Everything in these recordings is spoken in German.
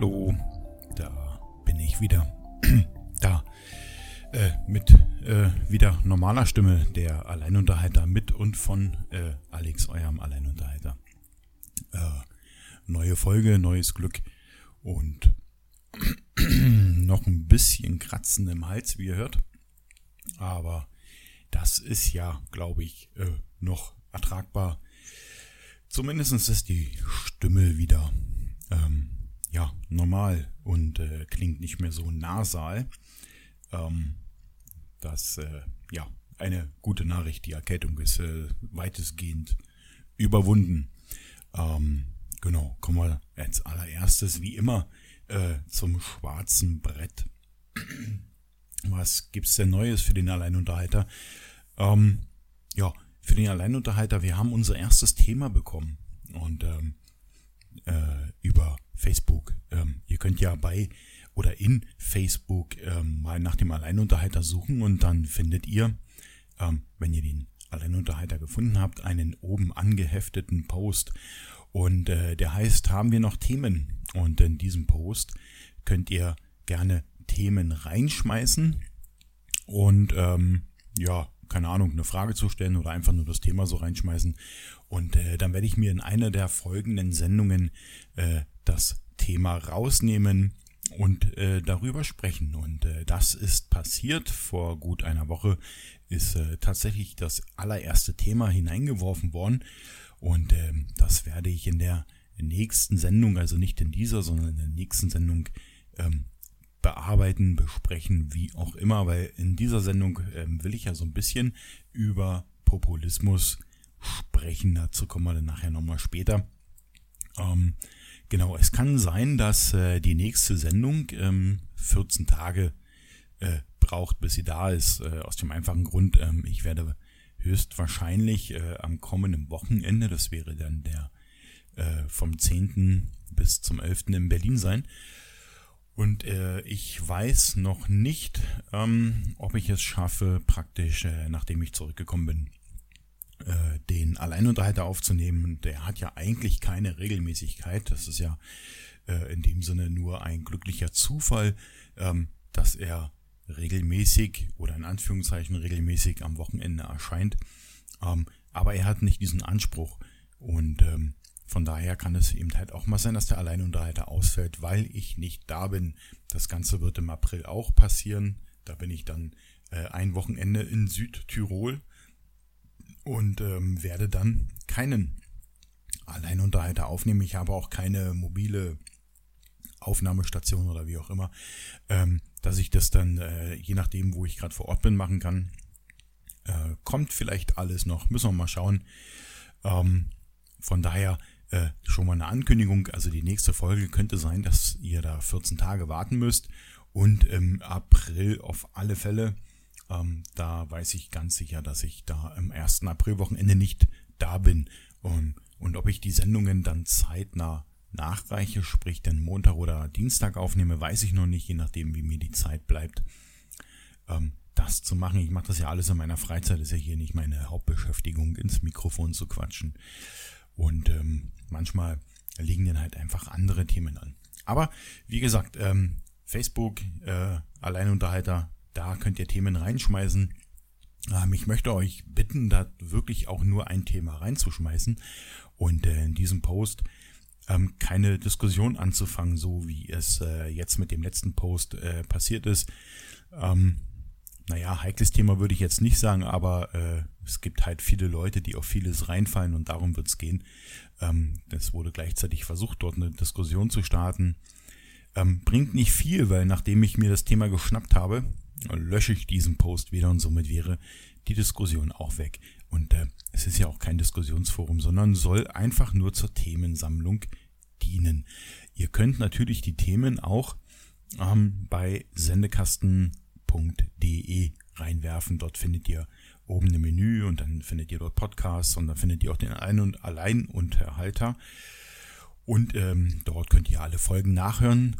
hallo, da bin ich wieder. da, äh, mit äh, wieder normaler Stimme, der Alleinunterhalter mit und von äh, Alex, eurem Alleinunterhalter. Äh, neue Folge, neues Glück und noch ein bisschen Kratzen im Hals, wie ihr hört. Aber das ist ja, glaube ich, äh, noch ertragbar. Zumindest ist die Stimme wieder normal und äh, klingt nicht mehr so nasal. Ähm, das, äh, ja, eine gute Nachricht. Die Erkältung ist äh, weitestgehend überwunden. Ähm, genau, kommen wir als allererstes, wie immer, äh, zum schwarzen Brett. Was gibt's denn Neues für den Alleinunterhalter? Ähm, ja, für den Alleinunterhalter, wir haben unser erstes Thema bekommen. Und ähm, äh, über Facebook. Ähm, ihr könnt ja bei oder in Facebook ähm, mal nach dem Alleinunterhalter suchen und dann findet ihr, ähm, wenn ihr den Alleinunterhalter gefunden habt, einen oben angehefteten Post. Und äh, der heißt, haben wir noch Themen? Und in diesem Post könnt ihr gerne Themen reinschmeißen und ähm, ja, keine Ahnung, eine Frage zu stellen oder einfach nur das Thema so reinschmeißen. Und äh, dann werde ich mir in einer der folgenden Sendungen äh, das Thema rausnehmen und äh, darüber sprechen. Und äh, das ist passiert. Vor gut einer Woche ist äh, tatsächlich das allererste Thema hineingeworfen worden. Und äh, das werde ich in der nächsten Sendung, also nicht in dieser, sondern in der nächsten Sendung ähm, bearbeiten, besprechen, wie auch immer, weil in dieser Sendung ähm, will ich ja so ein bisschen über Populismus sprechen. Dazu kommen wir dann nachher nochmal später. Ähm, genau, es kann sein, dass äh, die nächste Sendung ähm, 14 Tage äh, braucht, bis sie da ist. Äh, aus dem einfachen Grund, ähm, ich werde höchstwahrscheinlich äh, am kommenden Wochenende, das wäre dann der äh, vom 10. bis zum 11. in Berlin sein. Und äh, ich weiß noch nicht, ähm, ob ich es schaffe, praktisch, äh, nachdem ich zurückgekommen bin, äh, den Alleinunterhalter aufzunehmen. Der hat ja eigentlich keine Regelmäßigkeit. Das ist ja äh, in dem Sinne nur ein glücklicher Zufall, ähm, dass er regelmäßig oder in Anführungszeichen regelmäßig am Wochenende erscheint. Ähm, aber er hat nicht diesen Anspruch. Und ähm, von daher kann es eben halt auch mal sein, dass der Alleinunterhalter ausfällt, weil ich nicht da bin. Das Ganze wird im April auch passieren. Da bin ich dann äh, ein Wochenende in Südtirol und ähm, werde dann keinen Alleinunterhalter aufnehmen. Ich habe auch keine mobile Aufnahmestation oder wie auch immer, ähm, dass ich das dann, äh, je nachdem, wo ich gerade vor Ort bin, machen kann. Äh, kommt vielleicht alles noch, müssen wir mal schauen. Ähm, von daher äh, schon mal eine Ankündigung. Also die nächste Folge könnte sein, dass ihr da 14 Tage warten müsst. Und im April auf alle Fälle, ähm, da weiß ich ganz sicher, dass ich da im ersten Aprilwochenende nicht da bin. Und, und ob ich die Sendungen dann zeitnah nachreiche, sprich den Montag oder Dienstag aufnehme, weiß ich noch nicht, je nachdem, wie mir die Zeit bleibt. Ähm, das zu machen. Ich mache das ja alles in meiner Freizeit, ist ja hier nicht meine Hauptbeschäftigung, ins Mikrofon zu quatschen. Und ähm, manchmal liegen dann halt einfach andere Themen an. Aber wie gesagt, ähm, Facebook, äh, Alleinunterhalter, da könnt ihr Themen reinschmeißen. Ähm, ich möchte euch bitten, da wirklich auch nur ein Thema reinzuschmeißen und äh, in diesem Post ähm, keine Diskussion anzufangen, so wie es äh, jetzt mit dem letzten Post äh, passiert ist. Ähm, naja, heikles Thema würde ich jetzt nicht sagen, aber es gibt halt viele Leute, die auf vieles reinfallen und darum wird es gehen. Es wurde gleichzeitig versucht, dort eine Diskussion zu starten. Bringt nicht viel, weil nachdem ich mir das Thema geschnappt habe, lösche ich diesen Post wieder und somit wäre die Diskussion auch weg. Und äh, es ist ja auch kein Diskussionsforum, sondern soll einfach nur zur Themensammlung dienen. Ihr könnt natürlich die Themen auch ähm, bei Sendekasten www.podcast.de reinwerfen. Dort findet ihr oben ein Menü und dann findet ihr dort Podcasts und dann findet ihr auch den Ein- und Alleinunterhalter. Und ähm, dort könnt ihr alle Folgen nachhören,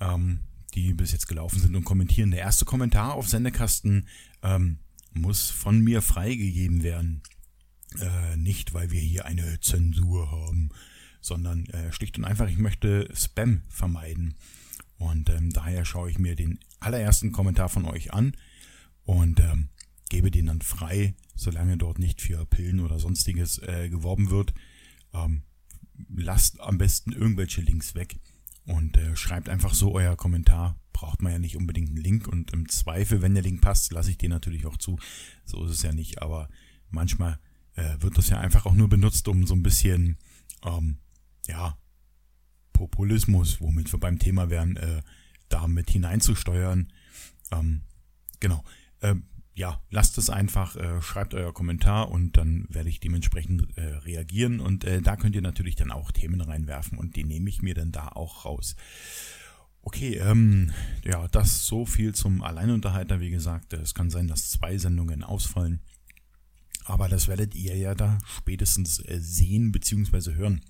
ähm, die bis jetzt gelaufen sind und kommentieren. Der erste Kommentar auf Sendekasten ähm, muss von mir freigegeben werden. Äh, nicht, weil wir hier eine Zensur haben, sondern äh, schlicht und einfach, ich möchte Spam vermeiden. Und ähm, daher schaue ich mir den allerersten Kommentar von euch an und ähm, gebe den dann frei, solange dort nicht für Pillen oder sonstiges äh, geworben wird. Ähm, lasst am besten irgendwelche Links weg und äh, schreibt einfach so euer Kommentar. Braucht man ja nicht unbedingt einen Link und im Zweifel, wenn der Link passt, lasse ich den natürlich auch zu. So ist es ja nicht, aber manchmal äh, wird das ja einfach auch nur benutzt, um so ein bisschen, ähm, ja, Populismus, womit wir beim Thema wären, äh, damit hineinzusteuern. Ähm, genau. Ähm, ja, lasst es einfach, äh, schreibt euer Kommentar und dann werde ich dementsprechend äh, reagieren. Und äh, da könnt ihr natürlich dann auch Themen reinwerfen und die nehme ich mir dann da auch raus. Okay, ähm, ja, das so viel zum Alleinunterhalter. Wie gesagt, es kann sein, dass zwei Sendungen ausfallen. Aber das werdet ihr ja da spätestens äh, sehen bzw. hören.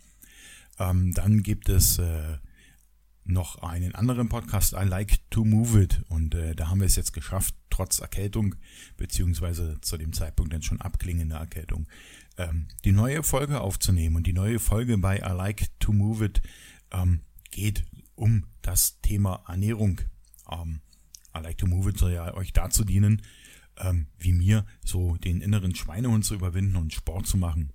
Ähm, dann gibt es äh, noch einen anderen Podcast, I Like to Move It. Und äh, da haben wir es jetzt geschafft, trotz Erkältung, beziehungsweise zu dem Zeitpunkt dann schon abklingender Erkältung, ähm, die neue Folge aufzunehmen. Und die neue Folge bei I Like to Move It ähm, geht um das Thema Ernährung. Ähm, I Like to Move It soll ja euch dazu dienen, ähm, wie mir so den inneren Schweinehund zu überwinden und Sport zu machen.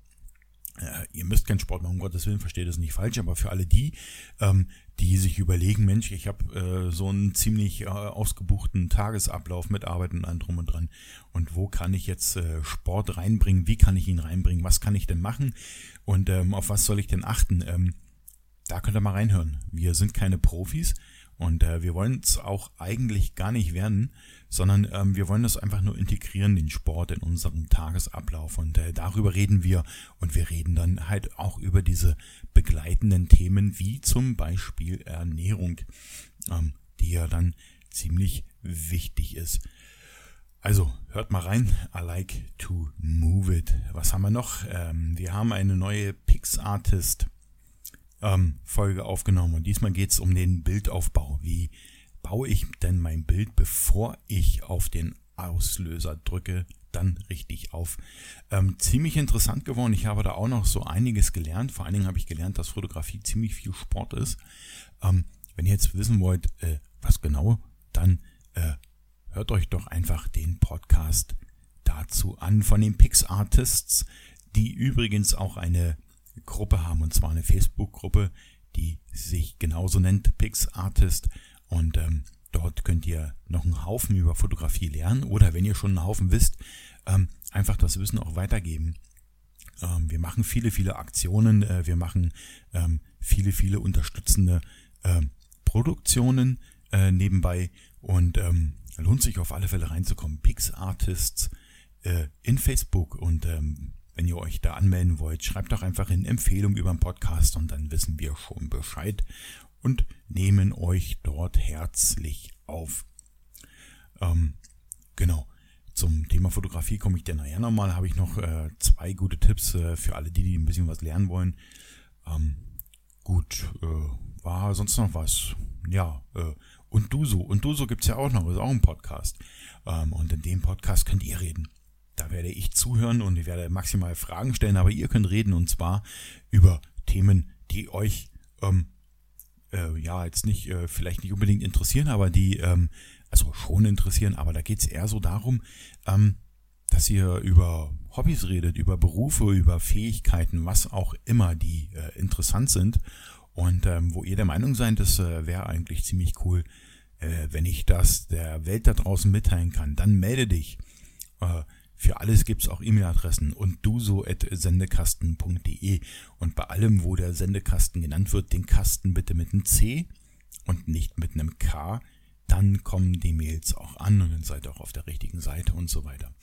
Äh, ihr müsst keinen Sport machen, um Gottes Willen, versteht das nicht falsch, aber für alle die, ähm, die sich überlegen, Mensch, ich habe äh, so einen ziemlich äh, ausgebuchten Tagesablauf mit Arbeiten und allem drum und dran. Und wo kann ich jetzt äh, Sport reinbringen? Wie kann ich ihn reinbringen? Was kann ich denn machen? Und ähm, auf was soll ich denn achten? Ähm, da könnt ihr mal reinhören. Wir sind keine Profis und äh, wir wollen es auch eigentlich gar nicht werden, sondern ähm, wir wollen das einfach nur integrieren, den Sport in unserem Tagesablauf. Und äh, darüber reden wir. Und wir reden dann halt auch über diese begleitenden Themen, wie zum Beispiel Ernährung, ähm, die ja dann ziemlich wichtig ist. Also, hört mal rein. I like to move it. Was haben wir noch? Ähm, wir haben eine neue Pixartist ähm, Folge aufgenommen und diesmal geht es um den Bildaufbau. Wie baue ich denn mein Bild, bevor ich auf den Auslöser drücke, dann richtig auf. Ähm, ziemlich interessant geworden. Ich habe da auch noch so einiges gelernt. Vor allen Dingen habe ich gelernt, dass Fotografie ziemlich viel Sport ist. Ähm, wenn ihr jetzt wissen wollt, äh, was genau, dann äh, hört euch doch einfach den Podcast dazu an von den Pix Artists, die übrigens auch eine Gruppe haben, und zwar eine Facebook-Gruppe, die sich genauso nennt, Pix Artist. Und ähm, dort könnt ihr noch einen Haufen über Fotografie lernen oder wenn ihr schon einen Haufen wisst, ähm, einfach das Wissen auch weitergeben. Ähm, wir machen viele, viele Aktionen, äh, wir machen ähm, viele, viele unterstützende äh, Produktionen äh, nebenbei und ähm, lohnt sich auf alle Fälle reinzukommen. Pix Artists äh, in Facebook und ähm, wenn ihr euch da anmelden wollt, schreibt doch einfach in Empfehlung über den Podcast und dann wissen wir schon Bescheid und nehmen euch dort herzlich auf. Ähm, genau. Zum Thema Fotografie komme ich dann nachher nochmal. Habe ich noch äh, zwei gute Tipps äh, für alle, die, die ein bisschen was lernen wollen. Ähm, gut, äh, war sonst noch was? Ja, äh, und du so. Und du so gibt's ja auch noch, ist auch ein Podcast. Ähm, und in dem Podcast könnt ihr reden. Da werde ich zuhören und ich werde maximal Fragen stellen, aber ihr könnt reden und zwar über Themen, die euch ähm, äh, ja jetzt nicht, äh, vielleicht nicht unbedingt interessieren, aber die, ähm, also schon interessieren, aber da geht's eher so darum, ähm, dass ihr über Hobbys redet, über Berufe, über Fähigkeiten, was auch immer, die äh, interessant sind und ähm, wo ihr der Meinung seid, das äh, wäre eigentlich ziemlich cool, äh, wenn ich das der Welt da draußen mitteilen kann, dann melde dich. Äh, für alles gibt's auch E-Mail-Adressen und duso.sendekasten.de. Und bei allem, wo der Sendekasten genannt wird, den Kasten bitte mit einem C und nicht mit einem K. Dann kommen die Mails auch an und dann seid ihr auch auf der richtigen Seite und so weiter.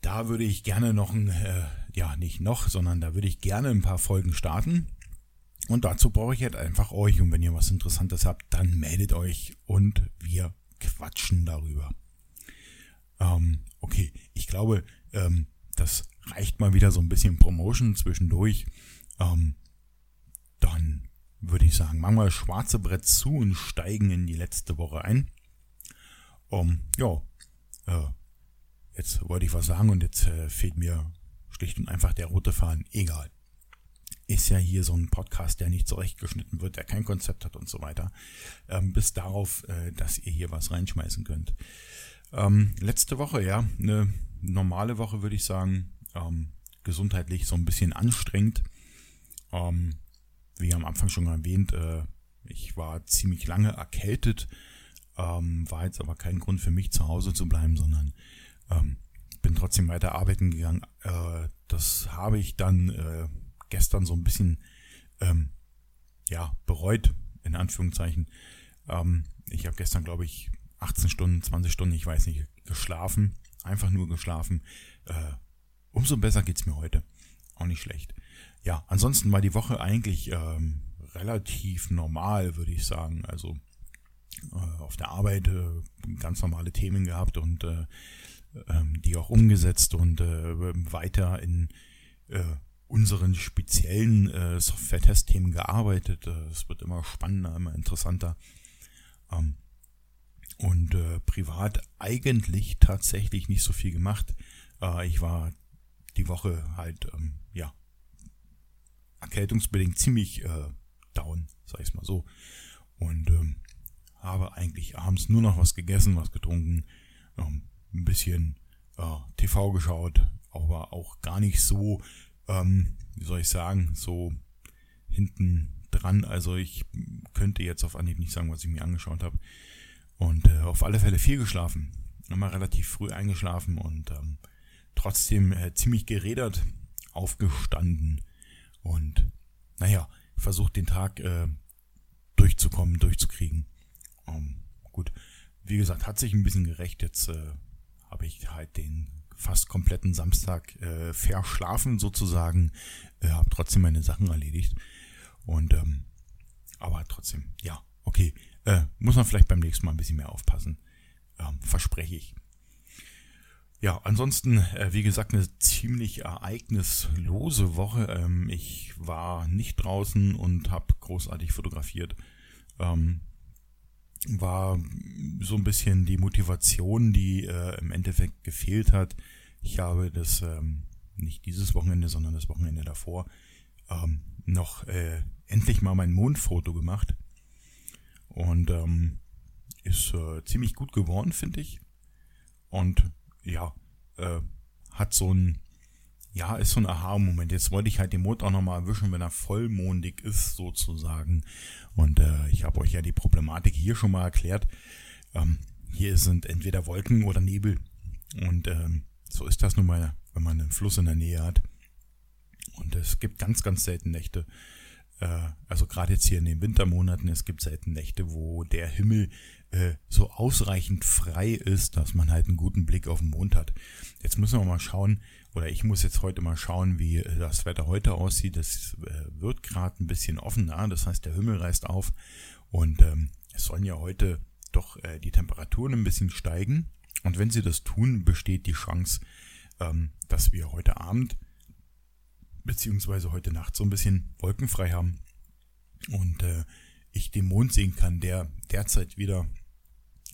Da würde ich gerne noch ein, äh, ja, nicht noch, sondern da würde ich gerne ein paar Folgen starten. Und dazu brauche ich halt einfach euch. Und wenn ihr was Interessantes habt, dann meldet euch und wir quatschen darüber. Ähm, okay, ich glaube, ähm, das reicht mal wieder so ein bisschen Promotion zwischendurch. Ähm, dann würde ich sagen, machen wir das schwarze Brett zu und steigen in die letzte Woche ein. Um, ja, äh, jetzt wollte ich was sagen und jetzt äh, fehlt mir schlicht und einfach der rote Faden. Egal. ist ja hier so ein Podcast, der nicht zurechtgeschnitten wird, der kein Konzept hat und so weiter. Ähm, bis darauf, äh, dass ihr hier was reinschmeißen könnt. Ähm, letzte Woche, ja, eine normale Woche würde ich sagen, ähm, gesundheitlich so ein bisschen anstrengend. Ähm, wie am Anfang schon erwähnt, äh, ich war ziemlich lange erkältet, ähm, war jetzt aber kein Grund für mich zu Hause zu bleiben, sondern ähm, bin trotzdem weiter arbeiten gegangen. Äh, das habe ich dann äh, gestern so ein bisschen ähm, ja bereut in Anführungszeichen. Ich habe gestern glaube ich 18 Stunden, 20 Stunden, ich weiß nicht, geschlafen, einfach nur geschlafen. Äh, umso besser geht's mir heute, auch nicht schlecht. Ja, ansonsten war die Woche eigentlich ähm, relativ normal, würde ich sagen. Also äh, auf der Arbeit äh, ganz normale Themen gehabt und äh, ähm, die auch umgesetzt und äh, weiter in äh, unseren speziellen äh, Software-Test-Themen gearbeitet. Äh, es wird immer spannender, immer interessanter. Ähm, und äh, privat eigentlich tatsächlich nicht so viel gemacht. Äh, ich war die Woche halt, ähm, ja, erkältungsbedingt ziemlich äh, down, sag ich mal so. Und ähm, habe eigentlich abends nur noch was gegessen, was getrunken, ähm, ein bisschen äh, TV geschaut, aber auch gar nicht so, ähm, wie soll ich sagen, so hinten dran. Also ich könnte jetzt auf Anhieb nicht sagen, was ich mir angeschaut habe. Und äh, auf alle Fälle viel geschlafen. Immer relativ früh eingeschlafen und ähm, trotzdem äh, ziemlich gerädert aufgestanden. Und naja, versucht den Tag äh, durchzukommen, durchzukriegen. Ähm, gut, wie gesagt, hat sich ein bisschen gerecht. Jetzt äh, habe ich halt den fast kompletten Samstag äh, verschlafen sozusagen, äh, habe trotzdem meine Sachen erledigt und ähm, aber trotzdem, ja, okay, äh, muss man vielleicht beim nächsten Mal ein bisschen mehr aufpassen, ähm, verspreche ich. Ja, ansonsten, äh, wie gesagt, eine ziemlich ereignislose Woche. Ähm, ich war nicht draußen und habe großartig fotografiert. Ähm, war so ein bisschen die Motivation, die äh, im Endeffekt gefehlt hat. Ich habe das ähm, nicht dieses Wochenende, sondern das Wochenende davor ähm, noch äh, endlich mal mein Mondfoto gemacht. Und ähm, ist äh, ziemlich gut geworden, finde ich. Und ja, äh, hat so ein ja, ist so ein Aha-Moment. Jetzt wollte ich halt den Mond auch nochmal erwischen, wenn er vollmondig ist, sozusagen. Und äh, ich habe euch ja die Problematik hier schon mal erklärt. Ähm, hier sind entweder Wolken oder Nebel. Und ähm, so ist das nun mal, wenn man einen Fluss in der Nähe hat. Und es gibt ganz, ganz selten Nächte. Äh, also gerade jetzt hier in den Wintermonaten, es gibt selten Nächte, wo der Himmel äh, so ausreichend frei ist, dass man halt einen guten Blick auf den Mond hat. Jetzt müssen wir mal schauen, oder ich muss jetzt heute mal schauen, wie das Wetter heute aussieht. Es äh, wird gerade ein bisschen offener, das heißt, der Himmel reißt auf und ähm, es sollen ja heute doch äh, die Temperaturen ein bisschen steigen. Und wenn sie das tun, besteht die Chance, ähm, dass wir heute Abend beziehungsweise heute Nacht so ein bisschen wolkenfrei haben und äh, ich den Mond sehen kann, der derzeit wieder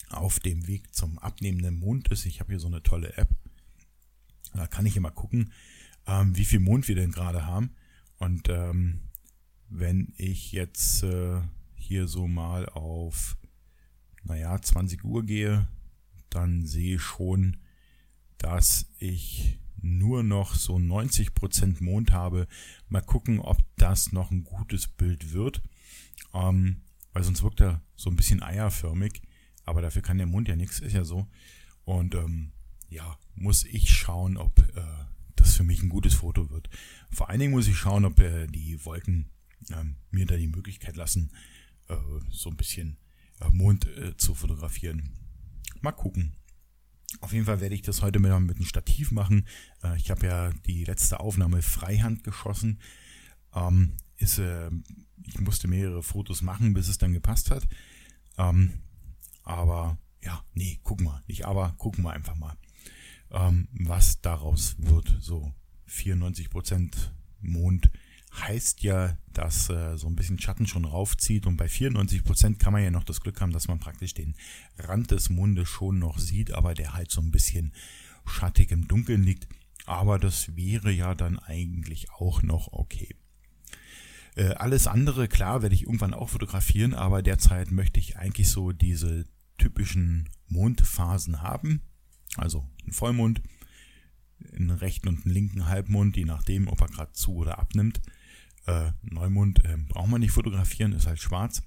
auf dem Weg zum abnehmenden Mond ist. Ich habe hier so eine tolle App da kann ich immer gucken, ähm, wie viel Mond wir denn gerade haben. Und ähm, wenn ich jetzt äh, hier so mal auf, naja, 20 Uhr gehe, dann sehe ich schon, dass ich nur noch so 90% Mond habe. Mal gucken, ob das noch ein gutes Bild wird. Ähm, weil sonst wirkt er so ein bisschen eierförmig. Aber dafür kann der Mond ja nichts, ist ja so. Und ähm, ja, muss ich schauen, ob äh, das für mich ein gutes Foto wird. Vor allen Dingen muss ich schauen, ob äh, die Wolken äh, mir da die Möglichkeit lassen, äh, so ein bisschen äh, Mond äh, zu fotografieren. Mal gucken. Auf jeden Fall werde ich das heute mit, einem Stativ machen. Äh, ich habe ja die letzte Aufnahme Freihand geschossen. Ähm, ist, äh, ich musste mehrere Fotos machen, bis es dann gepasst hat. Ähm, aber ja, nee, gucken wir. Nicht aber, gucken wir einfach mal ähm, was daraus wird. So 94% Mond heißt ja, dass äh, so ein bisschen Schatten schon raufzieht und bei 94% kann man ja noch das Glück haben, dass man praktisch den Rand des Mondes schon noch sieht, aber der halt so ein bisschen schattig im Dunkeln liegt. Aber das wäre ja dann eigentlich auch noch okay. Äh, alles andere, klar, werde ich irgendwann auch fotografieren, aber derzeit möchte ich eigentlich so diese typischen Mondphasen haben. Also ein Vollmond, einen rechten und einen linken Halbmond, je nachdem, ob er gerade zu oder abnimmt. Äh, Neumond äh, braucht man nicht fotografieren, ist halt schwarz.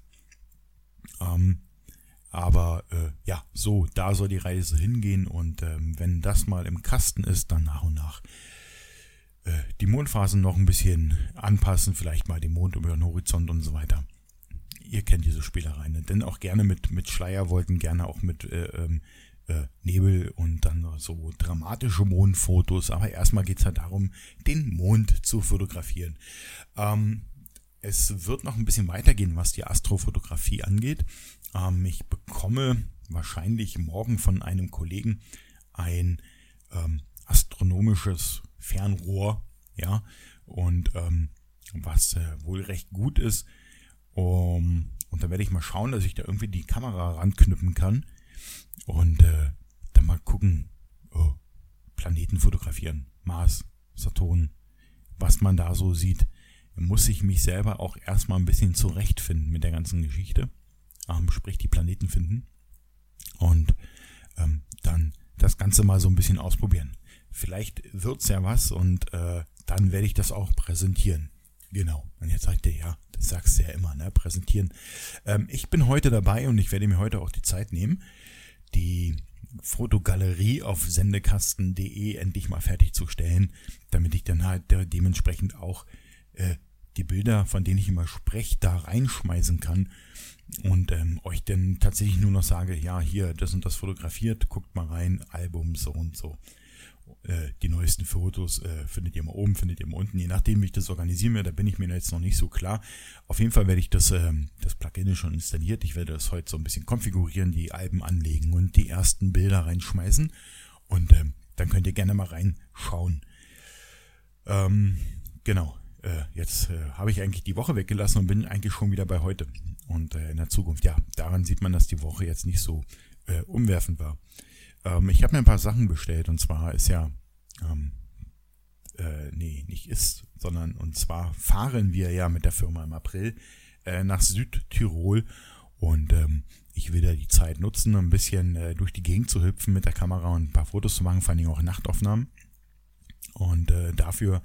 Ähm, aber äh, ja, so, da soll die Reise hingehen und ähm, wenn das mal im Kasten ist, dann nach und nach äh, die Mondphasen noch ein bisschen anpassen, vielleicht mal den Mond über den Horizont und so weiter. Ihr kennt diese Spielereien, ne? denn auch gerne mit, mit Schleierwolken, gerne auch mit äh, ähm, äh, Nebel und dann so dramatische Mondfotos. Aber erstmal geht es halt darum, den Mond zu fotografieren. Ähm, es wird noch ein bisschen weitergehen, was die Astrofotografie angeht. Ähm, ich bekomme wahrscheinlich morgen von einem Kollegen ein ähm, astronomisches Fernrohr, ja, und ähm, was äh, wohl recht gut ist. Um, und da werde ich mal schauen, dass ich da irgendwie die Kamera ranknüppen kann und äh, dann mal gucken, oh, Planeten fotografieren, Mars, Saturn, was man da so sieht. Muss ich mich selber auch erstmal ein bisschen zurechtfinden mit der ganzen Geschichte ähm, sprich die Planeten finden und ähm, dann das Ganze mal so ein bisschen ausprobieren. Vielleicht wird's ja was und äh, dann werde ich das auch präsentieren. Genau. Und jetzt sagt ihr, ja, das sagst du ja immer, ne? Präsentieren. Ähm, ich bin heute dabei und ich werde mir heute auch die Zeit nehmen, die Fotogalerie auf sendekasten.de endlich mal fertigzustellen, damit ich dann halt dementsprechend auch äh, die Bilder, von denen ich immer spreche, da reinschmeißen kann und ähm, euch dann tatsächlich nur noch sage, ja, hier, das und das fotografiert, guckt mal rein, Album so und so. Äh, die neuesten Fotos äh, findet ihr mal oben, findet ihr mal unten, je nachdem, wie ich das organisiere, da bin ich mir jetzt noch nicht so klar. Auf jeden Fall werde ich das, ähm, das Plugin schon installiert. Ich werde das heute so ein bisschen konfigurieren, die Alben anlegen und die ersten Bilder reinschmeißen. Und ähm, dann könnt ihr gerne mal reinschauen. Ähm, genau äh, jetzt äh, habe ich eigentlich die Woche weggelassen und bin eigentlich schon wieder bei heute und äh, in der Zukunft. Ja, daran sieht man, dass die Woche jetzt nicht so äh, umwerfend war. Ähm, ich habe mir ein paar Sachen bestellt und zwar ist ja, ähm, äh, nee, nicht ist, sondern und zwar fahren wir ja mit der Firma im April äh, nach Südtirol und ähm, ich will da die Zeit nutzen, ein bisschen äh, durch die Gegend zu hüpfen mit der Kamera und ein paar Fotos zu machen, vor allem auch Nachtaufnahmen. Und äh, dafür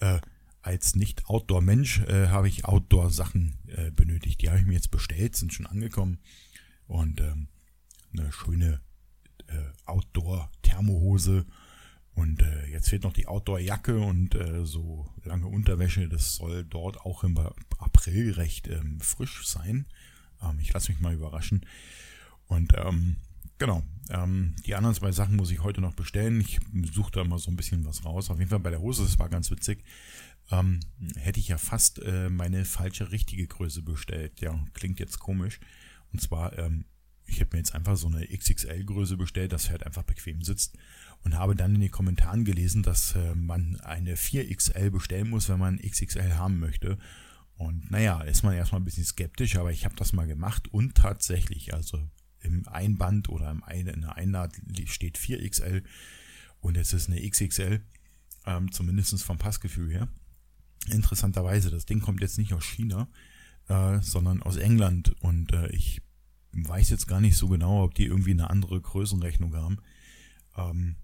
äh, als Nicht-Outdoor-Mensch äh, habe ich Outdoor-Sachen äh, benötigt. Die habe ich mir jetzt bestellt, sind schon angekommen. Und ähm, eine schöne Outdoor-Thermohose. Und äh, jetzt fehlt noch die Outdoor-Jacke und äh, so lange Unterwäsche. Das soll dort auch im April recht ähm, frisch sein. Ähm, ich lasse mich mal überraschen. Und ähm, genau, ähm, die anderen zwei Sachen muss ich heute noch bestellen. Ich suche da mal so ein bisschen was raus. Auf jeden Fall bei der Hose, das war ganz witzig ähm, hätte ich ja fast äh, meine falsche richtige Größe bestellt. Ja, klingt jetzt komisch. Und zwar, ähm, ich habe mir jetzt einfach so eine XXL-Größe bestellt, dass halt einfach bequem sitzt. Und habe dann in den Kommentaren gelesen, dass äh, man eine 4XL bestellen muss, wenn man XXL haben möchte. Und naja, ist man erstmal ein bisschen skeptisch, aber ich habe das mal gemacht und tatsächlich, also im Einband oder im Ein in der Einnaht steht 4XL und es ist eine XXL, ähm, zumindest vom Passgefühl her. Interessanterweise, das Ding kommt jetzt nicht aus China, äh, sondern aus England. Und äh, ich weiß jetzt gar nicht so genau, ob die irgendwie eine andere Größenrechnung haben. Ähm,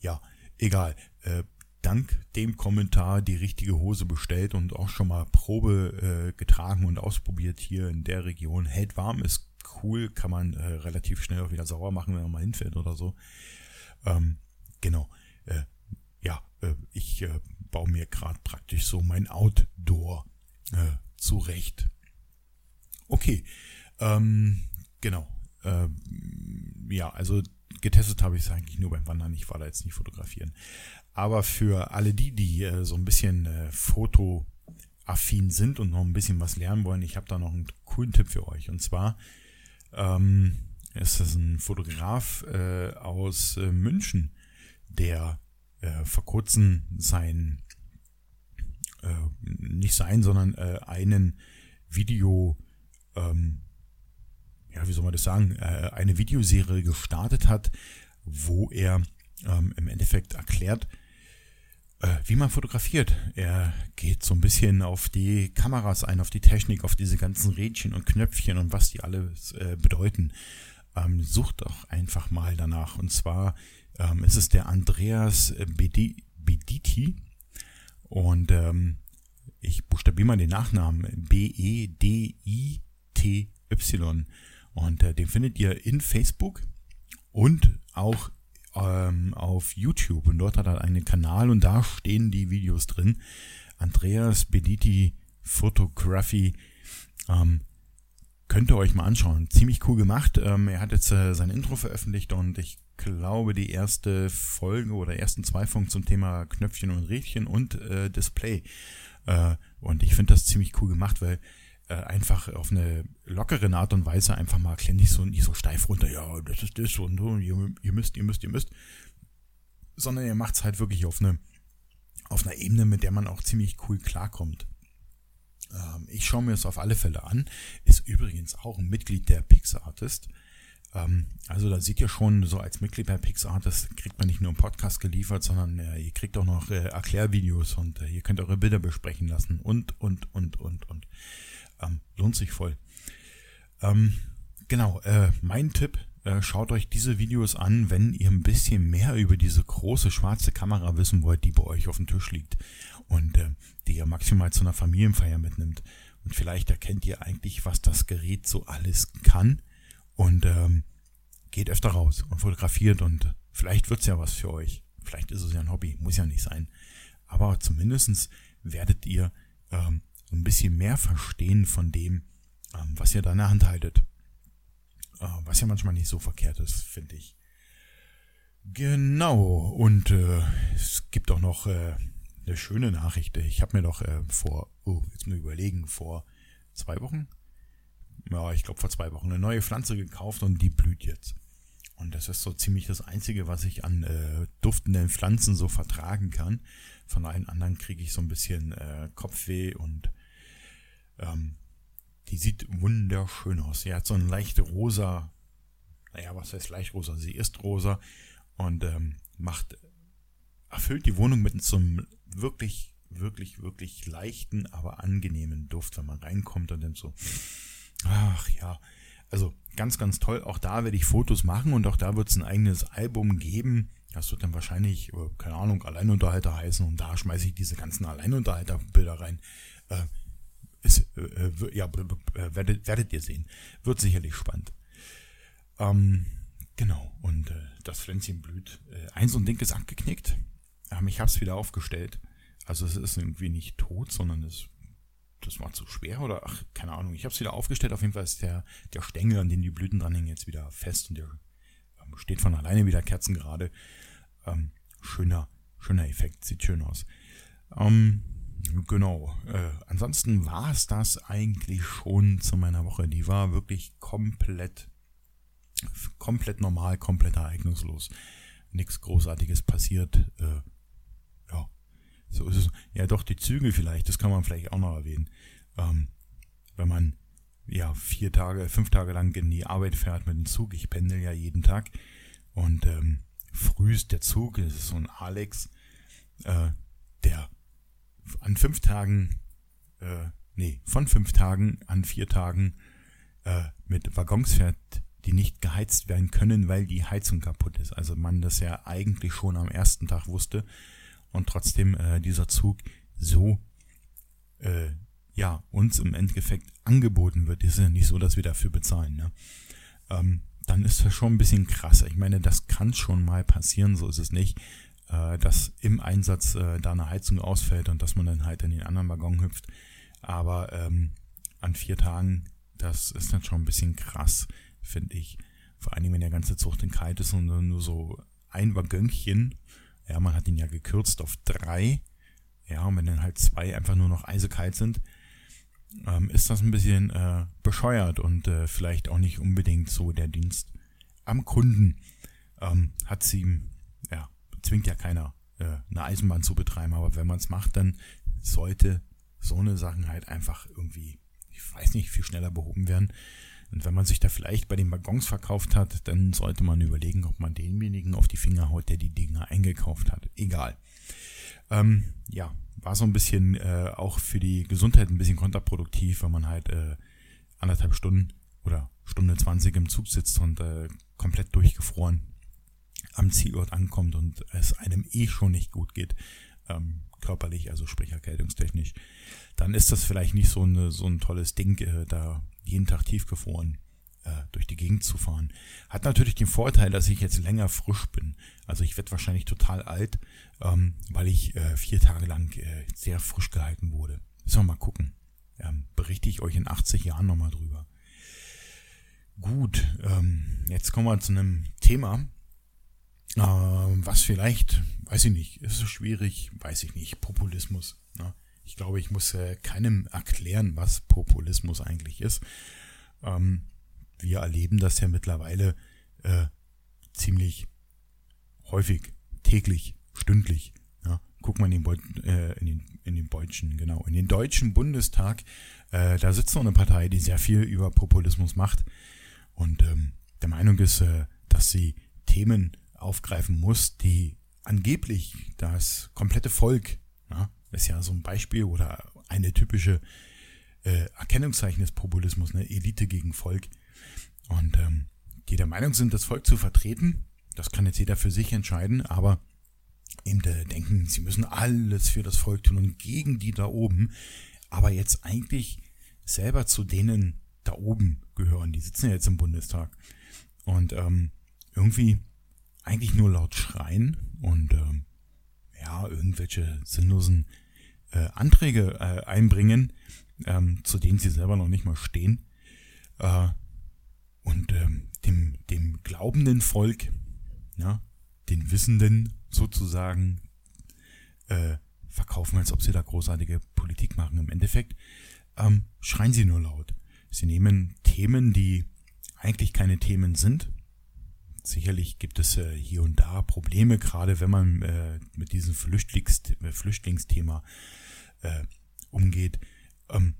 ja, egal. Äh, dank dem Kommentar die richtige Hose bestellt und auch schon mal Probe äh, getragen und ausprobiert hier in der Region. Hält warm, ist cool, kann man äh, relativ schnell auch wieder sauer machen, wenn man mal hinfährt oder so. Ähm, genau. Äh, ja, äh, ich äh, baue mir gerade praktisch so mein Outdoor äh, zurecht. Okay, ähm, genau. Ähm, ja, also getestet habe ich es eigentlich nur beim Wandern. Ich war da jetzt nicht fotografieren. Aber für alle die, die äh, so ein bisschen äh, fotoaffin sind und noch ein bisschen was lernen wollen, ich habe da noch einen coolen Tipp für euch. Und zwar ähm, ist das ein Fotograf äh, aus äh, München, der äh, vor kurzem sein, äh, nicht sein, sondern äh, einen Video, ähm, ja, wie soll man das sagen, äh, eine Videoserie gestartet hat, wo er ähm, im Endeffekt erklärt, äh, wie man fotografiert. Er geht so ein bisschen auf die Kameras ein, auf die Technik, auf diese ganzen Rädchen und Knöpfchen und was die alles äh, bedeuten. Ähm, sucht doch einfach mal danach. Und zwar ähm, ist es der Andreas Bedi Bediti. Und ähm, ich buchstabiere mal den Nachnamen. B-E-D-I-T-Y. Und äh, den findet ihr in Facebook und auch ähm, auf YouTube und dort hat er einen Kanal und da stehen die Videos drin. Andreas Bediti Photography. Ähm, könnt ihr euch mal anschauen. Ziemlich cool gemacht. Ähm, er hat jetzt äh, sein Intro veröffentlicht und ich glaube die erste Folge oder ersten zwei Folgen zum Thema Knöpfchen und Rädchen und äh, Display. Äh, und ich finde das ziemlich cool gemacht, weil äh, einfach auf eine lockere Art und Weise einfach mal erklären, nicht so, nicht so steif runter, ja, das ist das und so, ihr, ihr müsst, ihr müsst, ihr müsst, sondern ihr macht es halt wirklich auf eine, auf einer Ebene, mit der man auch ziemlich cool klarkommt. Ähm, ich schaue mir es auf alle Fälle an, ist übrigens auch ein Mitglied der PixArtist. Ähm, also da seht ihr schon, so als Mitglied bei PixArtist kriegt man nicht nur einen Podcast geliefert, sondern äh, ihr kriegt auch noch äh, Erklärvideos und äh, ihr könnt eure Bilder besprechen lassen und, und, und, und, und. Ähm, lohnt sich voll. Ähm, genau, äh, mein Tipp, äh, schaut euch diese Videos an, wenn ihr ein bisschen mehr über diese große schwarze Kamera wissen wollt, die bei euch auf dem Tisch liegt und äh, die ihr maximal zu einer Familienfeier mitnimmt. Und vielleicht erkennt ihr eigentlich, was das Gerät so alles kann und ähm, geht öfter raus und fotografiert und vielleicht wird's ja was für euch. Vielleicht ist es ja ein Hobby, muss ja nicht sein. Aber zumindestens werdet ihr ähm, ein bisschen mehr verstehen von dem, ähm, was ihr da in der Hand haltet. Äh, was ja manchmal nicht so verkehrt ist, finde ich. Genau, und äh, es gibt auch noch äh, eine schöne Nachricht. Ich habe mir doch äh, vor, oh, jetzt mal überlegen, vor zwei Wochen, ja, ich glaube vor zwei Wochen, eine neue Pflanze gekauft und die blüht jetzt. Und das ist so ziemlich das Einzige, was ich an äh, duftenden Pflanzen so vertragen kann. Von allen anderen kriege ich so ein bisschen äh, Kopfweh und ähm, die sieht wunderschön aus. Sie hat so ein leicht rosa, naja, was heißt leicht rosa? Sie ist rosa und ähm, macht, erfüllt die Wohnung mit so einem wirklich, wirklich, wirklich leichten, aber angenehmen Duft, wenn man reinkommt und dann so, ach ja, also ganz, ganz toll. Auch da werde ich Fotos machen und auch da wird es ein eigenes Album geben. Das wird dann wahrscheinlich, äh, keine Ahnung, Alleinunterhalter heißen und da schmeiße ich diese ganzen Alleinunterhalter-Bilder rein. Äh, ist, äh, äh ja, äh, werdet, werdet ihr sehen. Wird sicherlich spannend. Ähm, genau, und äh, das Pflänzchen blüht. Äh, eins und Ding ist abgeknickt. Ähm, ich habe es wieder aufgestellt. Also es ist irgendwie nicht tot, sondern es das war zu schwer oder ach, keine Ahnung. Ich habe es wieder aufgestellt. Auf jeden Fall ist der, der Stängel, an dem die Blüten dranhängen, jetzt wieder fest und der ähm, steht von alleine wieder kerzengerade. Ähm, schöner, schöner Effekt, sieht schön aus. Ähm, Genau. Äh, ansonsten war es das eigentlich schon zu meiner Woche. Die war wirklich komplett, komplett normal, komplett ereignislos. Nichts Großartiges passiert. Äh, ja, so ist es. Ja, doch die Züge vielleicht. Das kann man vielleicht auch noch erwähnen. Ähm, wenn man ja vier Tage, fünf Tage lang in die Arbeit fährt mit dem Zug. Ich pendel ja jeden Tag und ähm, früh ist der Zug. Das ist so ein Alex, äh, der an fünf Tagen, äh, nee, von fünf Tagen an vier Tagen äh, mit Waggons fährt, die nicht geheizt werden können, weil die Heizung kaputt ist. Also man das ja eigentlich schon am ersten Tag wusste und trotzdem äh, dieser Zug so äh, ja uns im Endeffekt angeboten wird. Ist ja nicht so, dass wir dafür bezahlen. Ne? Ähm, dann ist das schon ein bisschen krasser. Ich meine, das kann schon mal passieren, so ist es nicht dass im Einsatz äh, da eine Heizung ausfällt und dass man dann halt in den anderen Waggon hüpft. Aber ähm, an vier Tagen, das ist dann schon ein bisschen krass, finde ich. Vor allem, wenn der ganze Zug dann kalt ist und nur so ein Waggönchen, ja, man hat ihn ja gekürzt auf drei, ja, und wenn dann halt zwei einfach nur noch eisekalt sind, ähm, ist das ein bisschen äh, bescheuert und äh, vielleicht auch nicht unbedingt so der Dienst am Kunden. Ähm, hat sie, zwingt ja keiner, äh, eine Eisenbahn zu betreiben, aber wenn man es macht, dann sollte so eine Sachen halt einfach irgendwie, ich weiß nicht, viel schneller behoben werden. Und wenn man sich da vielleicht bei den Waggons verkauft hat, dann sollte man überlegen, ob man denjenigen auf die Finger haut, der die Dinger eingekauft hat. Egal. Ähm, ja, war so ein bisschen äh, auch für die Gesundheit ein bisschen kontraproduktiv, weil man halt äh, anderthalb Stunden oder Stunde 20 im Zug sitzt und äh, komplett durchgefroren am Zielort ankommt und es einem eh schon nicht gut geht, ähm, körperlich, also sprich erkältungstechnisch, dann ist das vielleicht nicht so, eine, so ein tolles Ding, äh, da jeden Tag tiefgefroren äh, durch die Gegend zu fahren. Hat natürlich den Vorteil, dass ich jetzt länger frisch bin. Also ich werde wahrscheinlich total alt, ähm, weil ich äh, vier Tage lang äh, sehr frisch gehalten wurde. Müssen wir mal gucken. Ähm, berichte ich euch in 80 Jahren nochmal drüber. Gut, ähm, jetzt kommen wir zu einem Thema, äh, was vielleicht, weiß ich nicht, ist es schwierig, weiß ich nicht, Populismus. Ne? Ich glaube, ich muss äh, keinem erklären, was Populismus eigentlich ist. Ähm, wir erleben das ja mittlerweile äh, ziemlich häufig, täglich, stündlich. Ja, guck mal in den, äh, in, den, in den deutschen, genau, in den deutschen Bundestag. Äh, da sitzt noch eine Partei, die sehr viel über Populismus macht und ähm, der Meinung ist, äh, dass sie Themen aufgreifen muss, die angeblich das komplette Volk, ja, ist ja so ein Beispiel oder eine typische äh, Erkennungszeichen des Populismus, eine Elite gegen Volk, und ähm, die der Meinung sind, das Volk zu vertreten. Das kann jetzt jeder für sich entscheiden, aber eben äh, denken, sie müssen alles für das Volk tun und gegen die da oben, aber jetzt eigentlich selber zu denen da oben gehören. Die sitzen ja jetzt im Bundestag. Und ähm, irgendwie eigentlich nur laut schreien und ähm, ja, irgendwelche sinnlosen äh, Anträge äh, einbringen, ähm, zu denen sie selber noch nicht mal stehen. Äh, und ähm, dem, dem glaubenden Volk, ja, den Wissenden sozusagen, äh, verkaufen, als ob sie da großartige Politik machen. Im Endeffekt ähm, schreien sie nur laut. Sie nehmen Themen, die eigentlich keine Themen sind. Sicherlich gibt es äh, hier und da Probleme, gerade wenn man äh, mit diesem Flüchtlings äh, Flüchtlingsthema äh, umgeht. Ähm,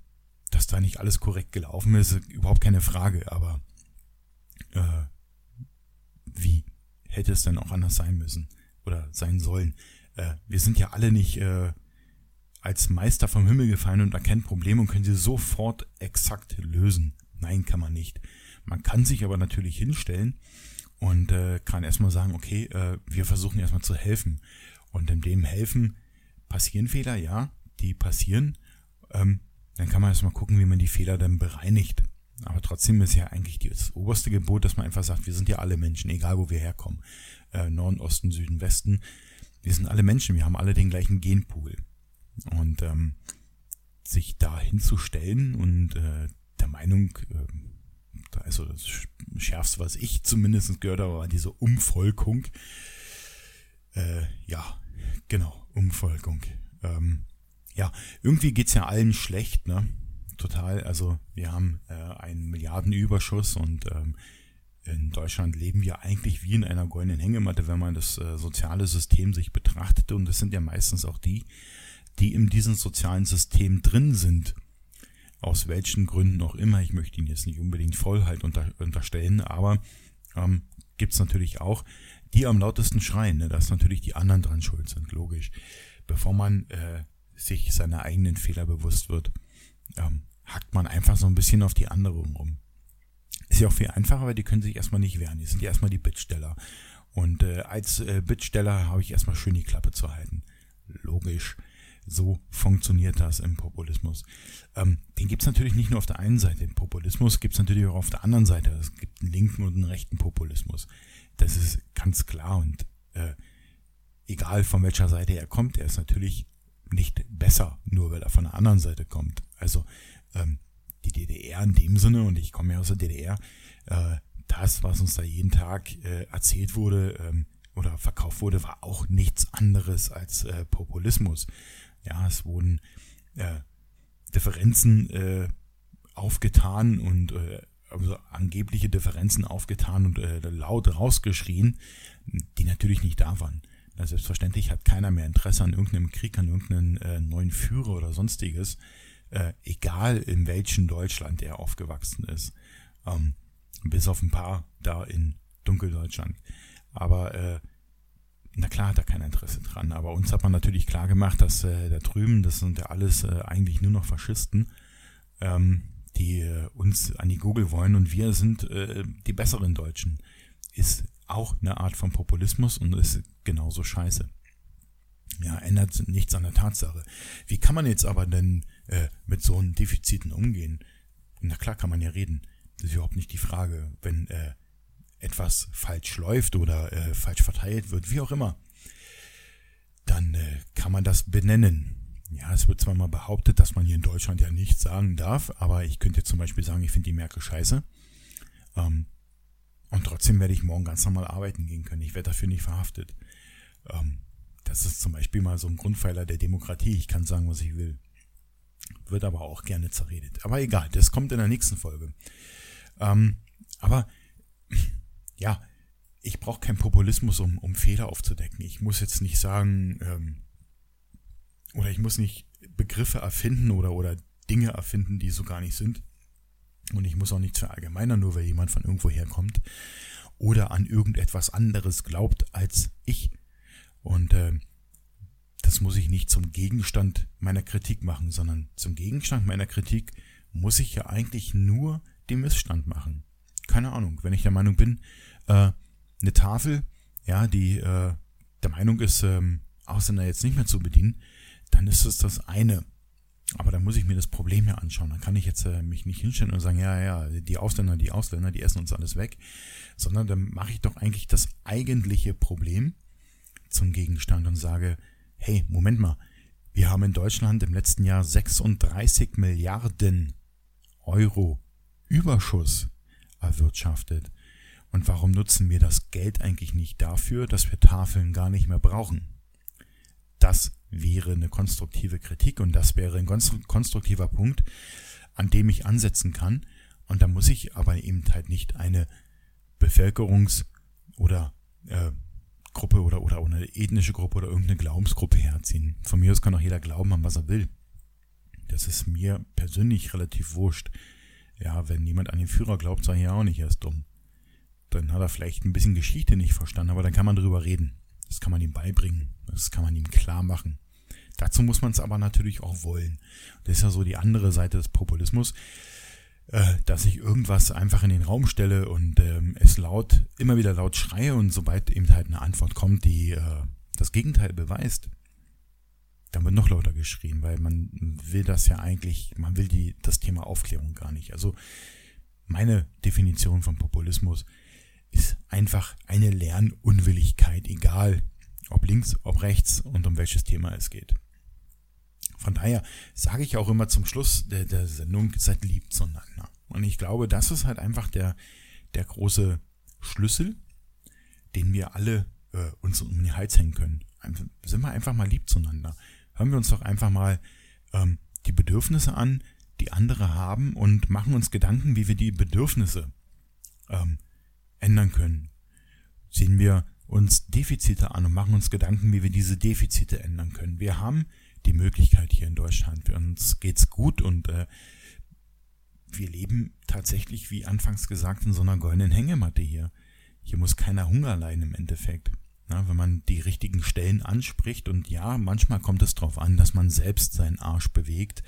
dass da nicht alles korrekt gelaufen ist, überhaupt keine Frage. Aber äh, wie hätte es denn auch anders sein müssen oder sein sollen? Äh, wir sind ja alle nicht als Meister vom Himmel gefallen und erkennen Probleme und können sie sofort exakt lösen. Nein, kann man nicht. Man kann sich aber natürlich hinstellen und äh, kann erstmal sagen, okay, äh, wir versuchen erstmal zu helfen. Und in dem Helfen passieren Fehler, ja, die passieren. Ähm, dann kann man erstmal gucken, wie man die Fehler dann bereinigt. Aber trotzdem ist ja eigentlich das oberste Gebot, dass man einfach sagt, wir sind ja alle Menschen, egal wo wir herkommen. Äh, Norden, Osten, Süden, Westen. Wir sind alle Menschen, wir haben alle den gleichen Genpool. Und ähm, sich da hinzustellen und äh, der Meinung, äh, also das Schärfste, was ich zumindest gehört habe, war diese Umvolkung. Äh, ja, genau, Umvolkung. Ähm, ja, irgendwie geht's ja allen schlecht, ne? total. Also wir haben äh, einen Milliardenüberschuss und ähm, in Deutschland leben wir eigentlich wie in einer goldenen Hängematte, wenn man das äh, soziale System sich betrachtet. Und das sind ja meistens auch die, die in diesem sozialen System drin sind. Aus welchen Gründen auch immer. Ich möchte Ihnen jetzt nicht unbedingt Vollheit unter, unterstellen, aber ähm, gibt es natürlich auch, die am lautesten schreien, ne, dass natürlich die anderen dran schuld sind, logisch. Bevor man äh, sich seiner eigenen Fehler bewusst wird. Ähm, hackt man einfach so ein bisschen auf die anderen rum. Ist ja auch viel einfacher, weil die können sich erstmal nicht wehren. Die sind ja erstmal die Bittsteller. Und äh, als äh, Bittsteller habe ich erstmal schön die Klappe zu halten. Logisch. So funktioniert das im Populismus. Ähm, den gibt es natürlich nicht nur auf der einen Seite. Den Populismus gibt es natürlich auch auf der anderen Seite. Es gibt einen linken und einen rechten Populismus. Das ist ganz klar und äh, egal von welcher Seite er kommt, er ist natürlich nicht besser, nur weil er von der anderen Seite kommt. Also ähm, die DDR in dem Sinne, und ich komme ja aus der DDR, äh, das, was uns da jeden Tag äh, erzählt wurde ähm, oder verkauft wurde, war auch nichts anderes als äh, Populismus. Ja, es wurden äh, Differenzen äh, aufgetan und äh, also angebliche Differenzen aufgetan und äh, laut rausgeschrien, die natürlich nicht da waren. Ja, selbstverständlich hat keiner mehr Interesse an irgendeinem Krieg, an irgendeinem äh, neuen Führer oder sonstiges äh, egal in welchem Deutschland er aufgewachsen ist. Ähm, bis auf ein paar da in Dunkeldeutschland. Aber äh, na klar hat er kein Interesse dran, aber uns hat man natürlich klar gemacht, dass äh, da drüben, das sind ja alles äh, eigentlich nur noch Faschisten, ähm, die äh, uns an die Google wollen und wir sind äh, die besseren Deutschen. Ist auch eine Art von Populismus und ist genauso scheiße. Ja, ändert nichts an der Tatsache. Wie kann man jetzt aber denn äh, mit so einem Defiziten umgehen? Na klar kann man ja reden. Das ist überhaupt nicht die Frage. Wenn äh, etwas falsch läuft oder äh, falsch verteilt wird, wie auch immer, dann äh, kann man das benennen. Ja, es wird zwar mal behauptet, dass man hier in Deutschland ja nichts sagen darf, aber ich könnte zum Beispiel sagen, ich finde die Merkel scheiße. Ähm, und trotzdem werde ich morgen ganz normal arbeiten gehen können. Ich werde dafür nicht verhaftet. Ähm, das ist zum Beispiel mal so ein Grundpfeiler der Demokratie. Ich kann sagen, was ich will. Wird aber auch gerne zerredet. Aber egal, das kommt in der nächsten Folge. Ähm, aber ja, ich brauche keinen Populismus, um, um Fehler aufzudecken. Ich muss jetzt nicht sagen, ähm, oder ich muss nicht Begriffe erfinden oder, oder Dinge erfinden, die so gar nicht sind. Und ich muss auch nichts verallgemeinern, nur weil jemand von irgendwo herkommt oder an irgendetwas anderes glaubt als ich. Und äh, das muss ich nicht zum Gegenstand meiner Kritik machen, sondern zum Gegenstand meiner Kritik muss ich ja eigentlich nur den Missstand machen. Keine Ahnung, wenn ich der Meinung bin, äh, eine Tafel, ja, die äh, der Meinung ist, ähm, Ausländer jetzt nicht mehr zu bedienen, dann ist es das eine. Aber dann muss ich mir das Problem ja anschauen. Dann kann ich jetzt äh, mich nicht hinstellen und sagen, ja, ja, die Ausländer, die Ausländer, die essen uns alles weg. Sondern dann mache ich doch eigentlich das eigentliche Problem zum Gegenstand und sage, hey, Moment mal, wir haben in Deutschland im letzten Jahr 36 Milliarden Euro Überschuss erwirtschaftet. Und warum nutzen wir das Geld eigentlich nicht dafür, dass wir Tafeln gar nicht mehr brauchen? Das wäre eine konstruktive Kritik und das wäre ein konstruktiver Punkt, an dem ich ansetzen kann. Und da muss ich aber eben halt nicht eine Bevölkerungs- oder äh, Gruppe oder, oder eine ethnische Gruppe oder irgendeine Glaubensgruppe herziehen. Von mir aus kann auch jeder glauben an was er will. Das ist mir persönlich relativ wurscht. Ja, wenn jemand an den Führer glaubt, sage ich ja auch nicht, er ist dumm. Dann hat er vielleicht ein bisschen Geschichte nicht verstanden, aber dann kann man drüber reden. Das kann man ihm beibringen. Das kann man ihm klar machen. Dazu muss man es aber natürlich auch wollen. Das ist ja so die andere Seite des Populismus, äh, dass ich irgendwas einfach in den Raum stelle und ähm, es laut, immer wieder laut schreie und sobald eben halt eine Antwort kommt, die äh, das Gegenteil beweist, dann wird noch lauter geschrien, weil man will das ja eigentlich, man will die, das Thema Aufklärung gar nicht. Also meine Definition von Populismus ist einfach eine Lernunwilligkeit, egal ob links, ob rechts und um welches Thema es geht. Von daher sage ich auch immer zum Schluss der, der Sendung, seid lieb zueinander. Und ich glaube, das ist halt einfach der, der große Schlüssel, den wir alle äh, uns um den Hals hängen können. sind wir einfach mal lieb zueinander. Hören wir uns doch einfach mal ähm, die Bedürfnisse an, die andere haben und machen uns Gedanken, wie wir die Bedürfnisse ähm, ändern können. Sehen wir uns Defizite an und machen uns Gedanken, wie wir diese Defizite ändern können. Wir haben die Möglichkeit hier in Deutschland. Für uns geht's gut und äh, wir leben tatsächlich, wie anfangs gesagt, in so einer goldenen Hängematte hier. Hier muss keiner Hunger leiden im Endeffekt. Na, wenn man die richtigen Stellen anspricht und ja, manchmal kommt es darauf an, dass man selbst seinen Arsch bewegt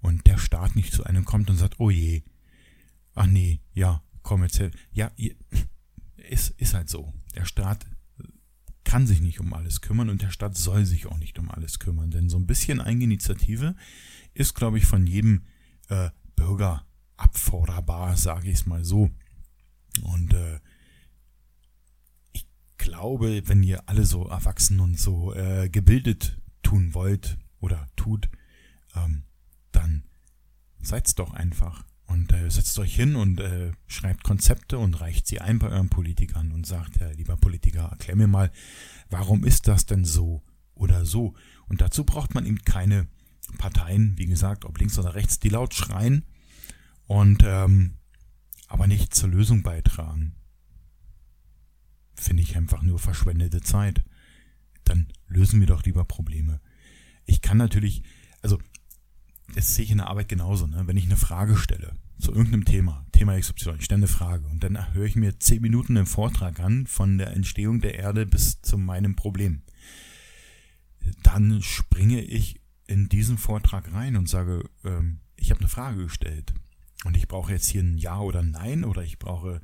und der Staat nicht zu einem kommt und sagt, oh je, ach nee, ja, komm jetzt her. Ja, ist, ist halt so. Der Staat kann sich nicht um alles kümmern und der Staat soll sich auch nicht um alles kümmern. Denn so ein bisschen Eigeninitiative ist, glaube ich, von jedem äh, Bürger abforderbar, sage ich es mal so. Und äh, ich glaube, wenn ihr alle so erwachsen und so äh, gebildet tun wollt oder tut, ähm, dann seid's doch einfach. Und äh, setzt euch hin und äh, schreibt Konzepte und reicht sie ein bei euren Politikern und sagt, äh, lieber Politiker, erklär mir mal, warum ist das denn so oder so? Und dazu braucht man eben keine Parteien, wie gesagt, ob links oder rechts, die laut schreien und ähm, aber nicht zur Lösung beitragen. Finde ich einfach nur verschwendete Zeit. Dann lösen wir doch lieber Probleme. Ich kann natürlich, also das sehe ich in der Arbeit genauso. Ne? Wenn ich eine Frage stelle zu irgendeinem Thema, Thema XY, ich stelle eine Frage und dann höre ich mir zehn Minuten einen Vortrag an von der Entstehung der Erde bis zu meinem Problem. Dann springe ich in diesen Vortrag rein und sage, ähm, ich habe eine Frage gestellt und ich brauche jetzt hier ein Ja oder Nein oder ich brauche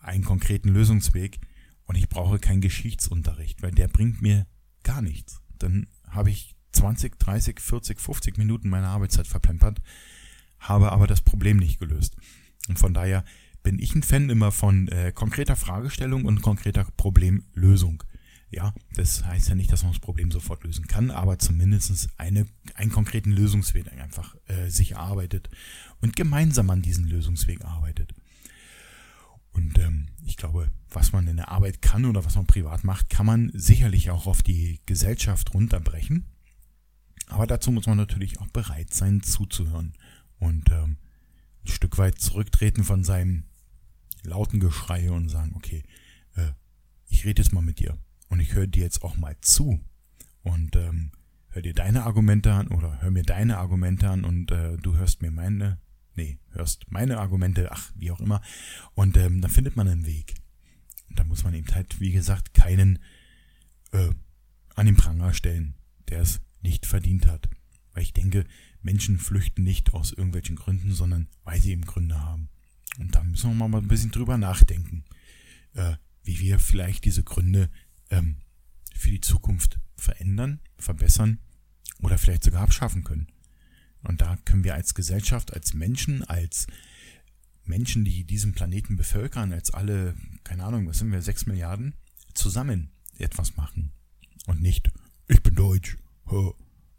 einen konkreten Lösungsweg und ich brauche keinen Geschichtsunterricht, weil der bringt mir gar nichts. Dann habe ich 20, 30, 40, 50 Minuten meiner Arbeitszeit verplempert, habe aber das Problem nicht gelöst. Und von daher bin ich ein Fan immer von äh, konkreter Fragestellung und konkreter Problemlösung. Ja, das heißt ja nicht, dass man das Problem sofort lösen kann, aber zumindest eine, einen konkreten Lösungsweg einfach äh, sich erarbeitet und gemeinsam an diesen Lösungsweg arbeitet. Und ähm, ich glaube, was man in der Arbeit kann oder was man privat macht, kann man sicherlich auch auf die Gesellschaft runterbrechen. Aber dazu muss man natürlich auch bereit sein, zuzuhören und ähm, ein Stück weit zurücktreten von seinem lauten Geschrei und sagen, okay, äh, ich rede jetzt mal mit dir und ich höre dir jetzt auch mal zu und ähm, hör dir deine Argumente an oder hör mir deine Argumente an und äh, du hörst mir meine, nee, hörst meine Argumente, ach, wie auch immer. Und ähm, dann findet man einen Weg. Und da muss man eben halt, wie gesagt, keinen äh, an den Pranger stellen, der es nicht verdient hat. Weil ich denke, Menschen flüchten nicht aus irgendwelchen Gründen, sondern weil sie eben Gründe haben. Und da müssen wir mal ein bisschen drüber nachdenken, äh, wie wir vielleicht diese Gründe ähm, für die Zukunft verändern, verbessern oder vielleicht sogar abschaffen können. Und da können wir als Gesellschaft, als Menschen, als Menschen, die diesen Planeten bevölkern, als alle, keine Ahnung, was sind wir, sechs Milliarden, zusammen etwas machen. Und nicht, ich bin deutsch,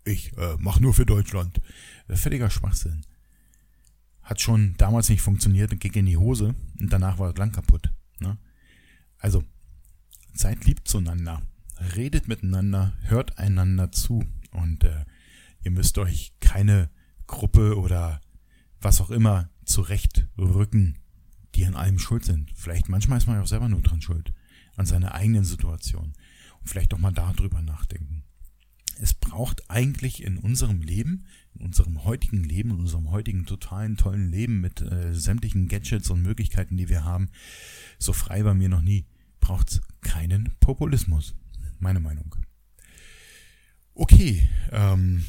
ich äh, mache nur für Deutschland. Völliger Schwachsinn. Hat schon damals nicht funktioniert und ging in die Hose und danach war es lang kaputt. Ne? Also, seid lieb zueinander, redet miteinander, hört einander zu und äh, ihr müsst euch keine Gruppe oder was auch immer zurechtrücken, die an allem schuld sind. Vielleicht manchmal ist man ja auch selber nur dran schuld, an seiner eigenen Situation. Und vielleicht auch mal darüber nachdenken. Es braucht eigentlich in unserem Leben, in unserem heutigen Leben, in unserem heutigen totalen tollen Leben mit äh, sämtlichen Gadgets und Möglichkeiten, die wir haben, so frei war mir noch nie, braucht es keinen Populismus. Meine Meinung. Okay, ähm,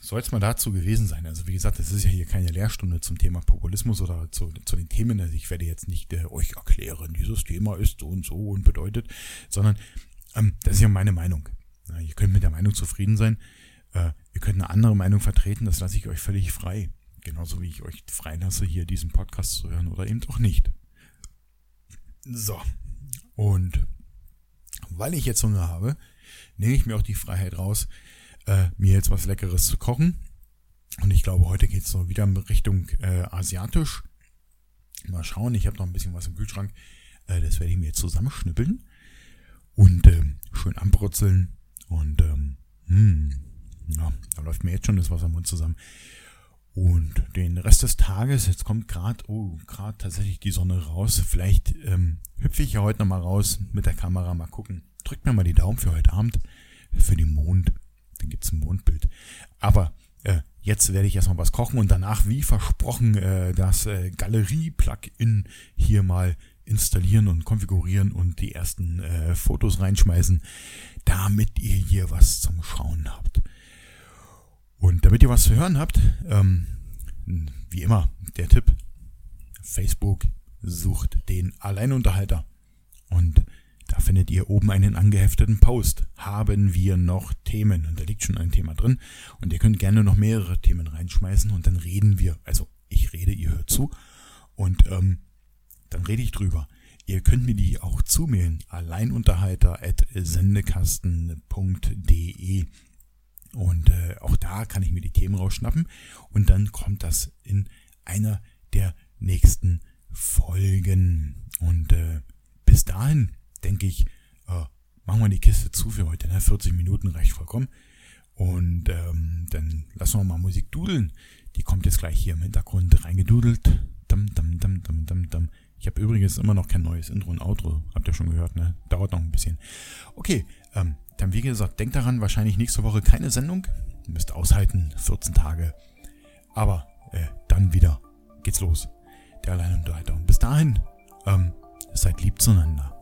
soll es mal dazu gewesen sein. Also wie gesagt, das ist ja hier keine Lehrstunde zum Thema Populismus oder zu, zu den Themen. Also ich werde jetzt nicht äh, euch erklären, dieses Thema ist so und so und bedeutet, sondern ähm, das ist ja meine Meinung. Ja, ihr könnt mit der Meinung zufrieden sein. Äh, ihr könnt eine andere Meinung vertreten, das lasse ich euch völlig frei. Genauso wie ich euch frei lasse, hier diesen Podcast zu hören oder eben auch nicht. So, und weil ich jetzt Hunger habe, nehme ich mir auch die Freiheit raus, äh, mir jetzt was Leckeres zu kochen. Und ich glaube, heute geht es so wieder in Richtung äh, asiatisch. Mal schauen, ich habe noch ein bisschen was im Kühlschrank. Äh, das werde ich mir jetzt zusammenschnippeln und ähm, schön anbrutzeln. Und ähm, mh, hm, ja, da läuft mir jetzt schon das Wasser im Mund zusammen. Und den Rest des Tages, jetzt kommt gerade, oh, gerade tatsächlich die Sonne raus. Vielleicht ähm, hüpfe ich ja heute nochmal raus mit der Kamera, mal gucken. Drückt mir mal die Daumen für heute Abend, für den Mond. Dann gibt's ein Mondbild. Aber äh, jetzt werde ich erstmal was kochen und danach, wie versprochen, äh, das äh, Galerie-Plugin hier mal installieren und konfigurieren und die ersten äh, Fotos reinschmeißen, damit ihr hier was zum Schauen habt. Und damit ihr was zu hören habt, ähm, wie immer, der Tipp, Facebook sucht den Alleinunterhalter. Und da findet ihr oben einen angehefteten Post. Haben wir noch Themen? Und da liegt schon ein Thema drin. Und ihr könnt gerne noch mehrere Themen reinschmeißen und dann reden wir. Also ich rede, ihr hört zu. Und ähm, dann rede ich drüber. Ihr könnt mir die auch zumailen. Alleinunterhalter.sendekasten.de und äh, auch da kann ich mir die Themen rausschnappen und dann kommt das in einer der nächsten Folgen. Und äh, bis dahin denke ich, äh, machen wir die Kiste zu für heute. Ne? 40 Minuten reicht vollkommen. Und ähm, dann lassen wir mal Musik dudeln. Die kommt jetzt gleich hier im Hintergrund reingedudelt. Dum, dum, dum, dum, dum, dum. Ich habe übrigens immer noch kein neues Intro und Outro. Habt ihr schon gehört, ne? Dauert noch ein bisschen. Okay, ähm, dann wie gesagt, denkt daran, wahrscheinlich nächste Woche keine Sendung. Ihr müsst aushalten, 14 Tage. Aber äh, dann wieder geht's los. Der Alleinunterhalter. Und bis dahin, ähm, seid lieb zueinander.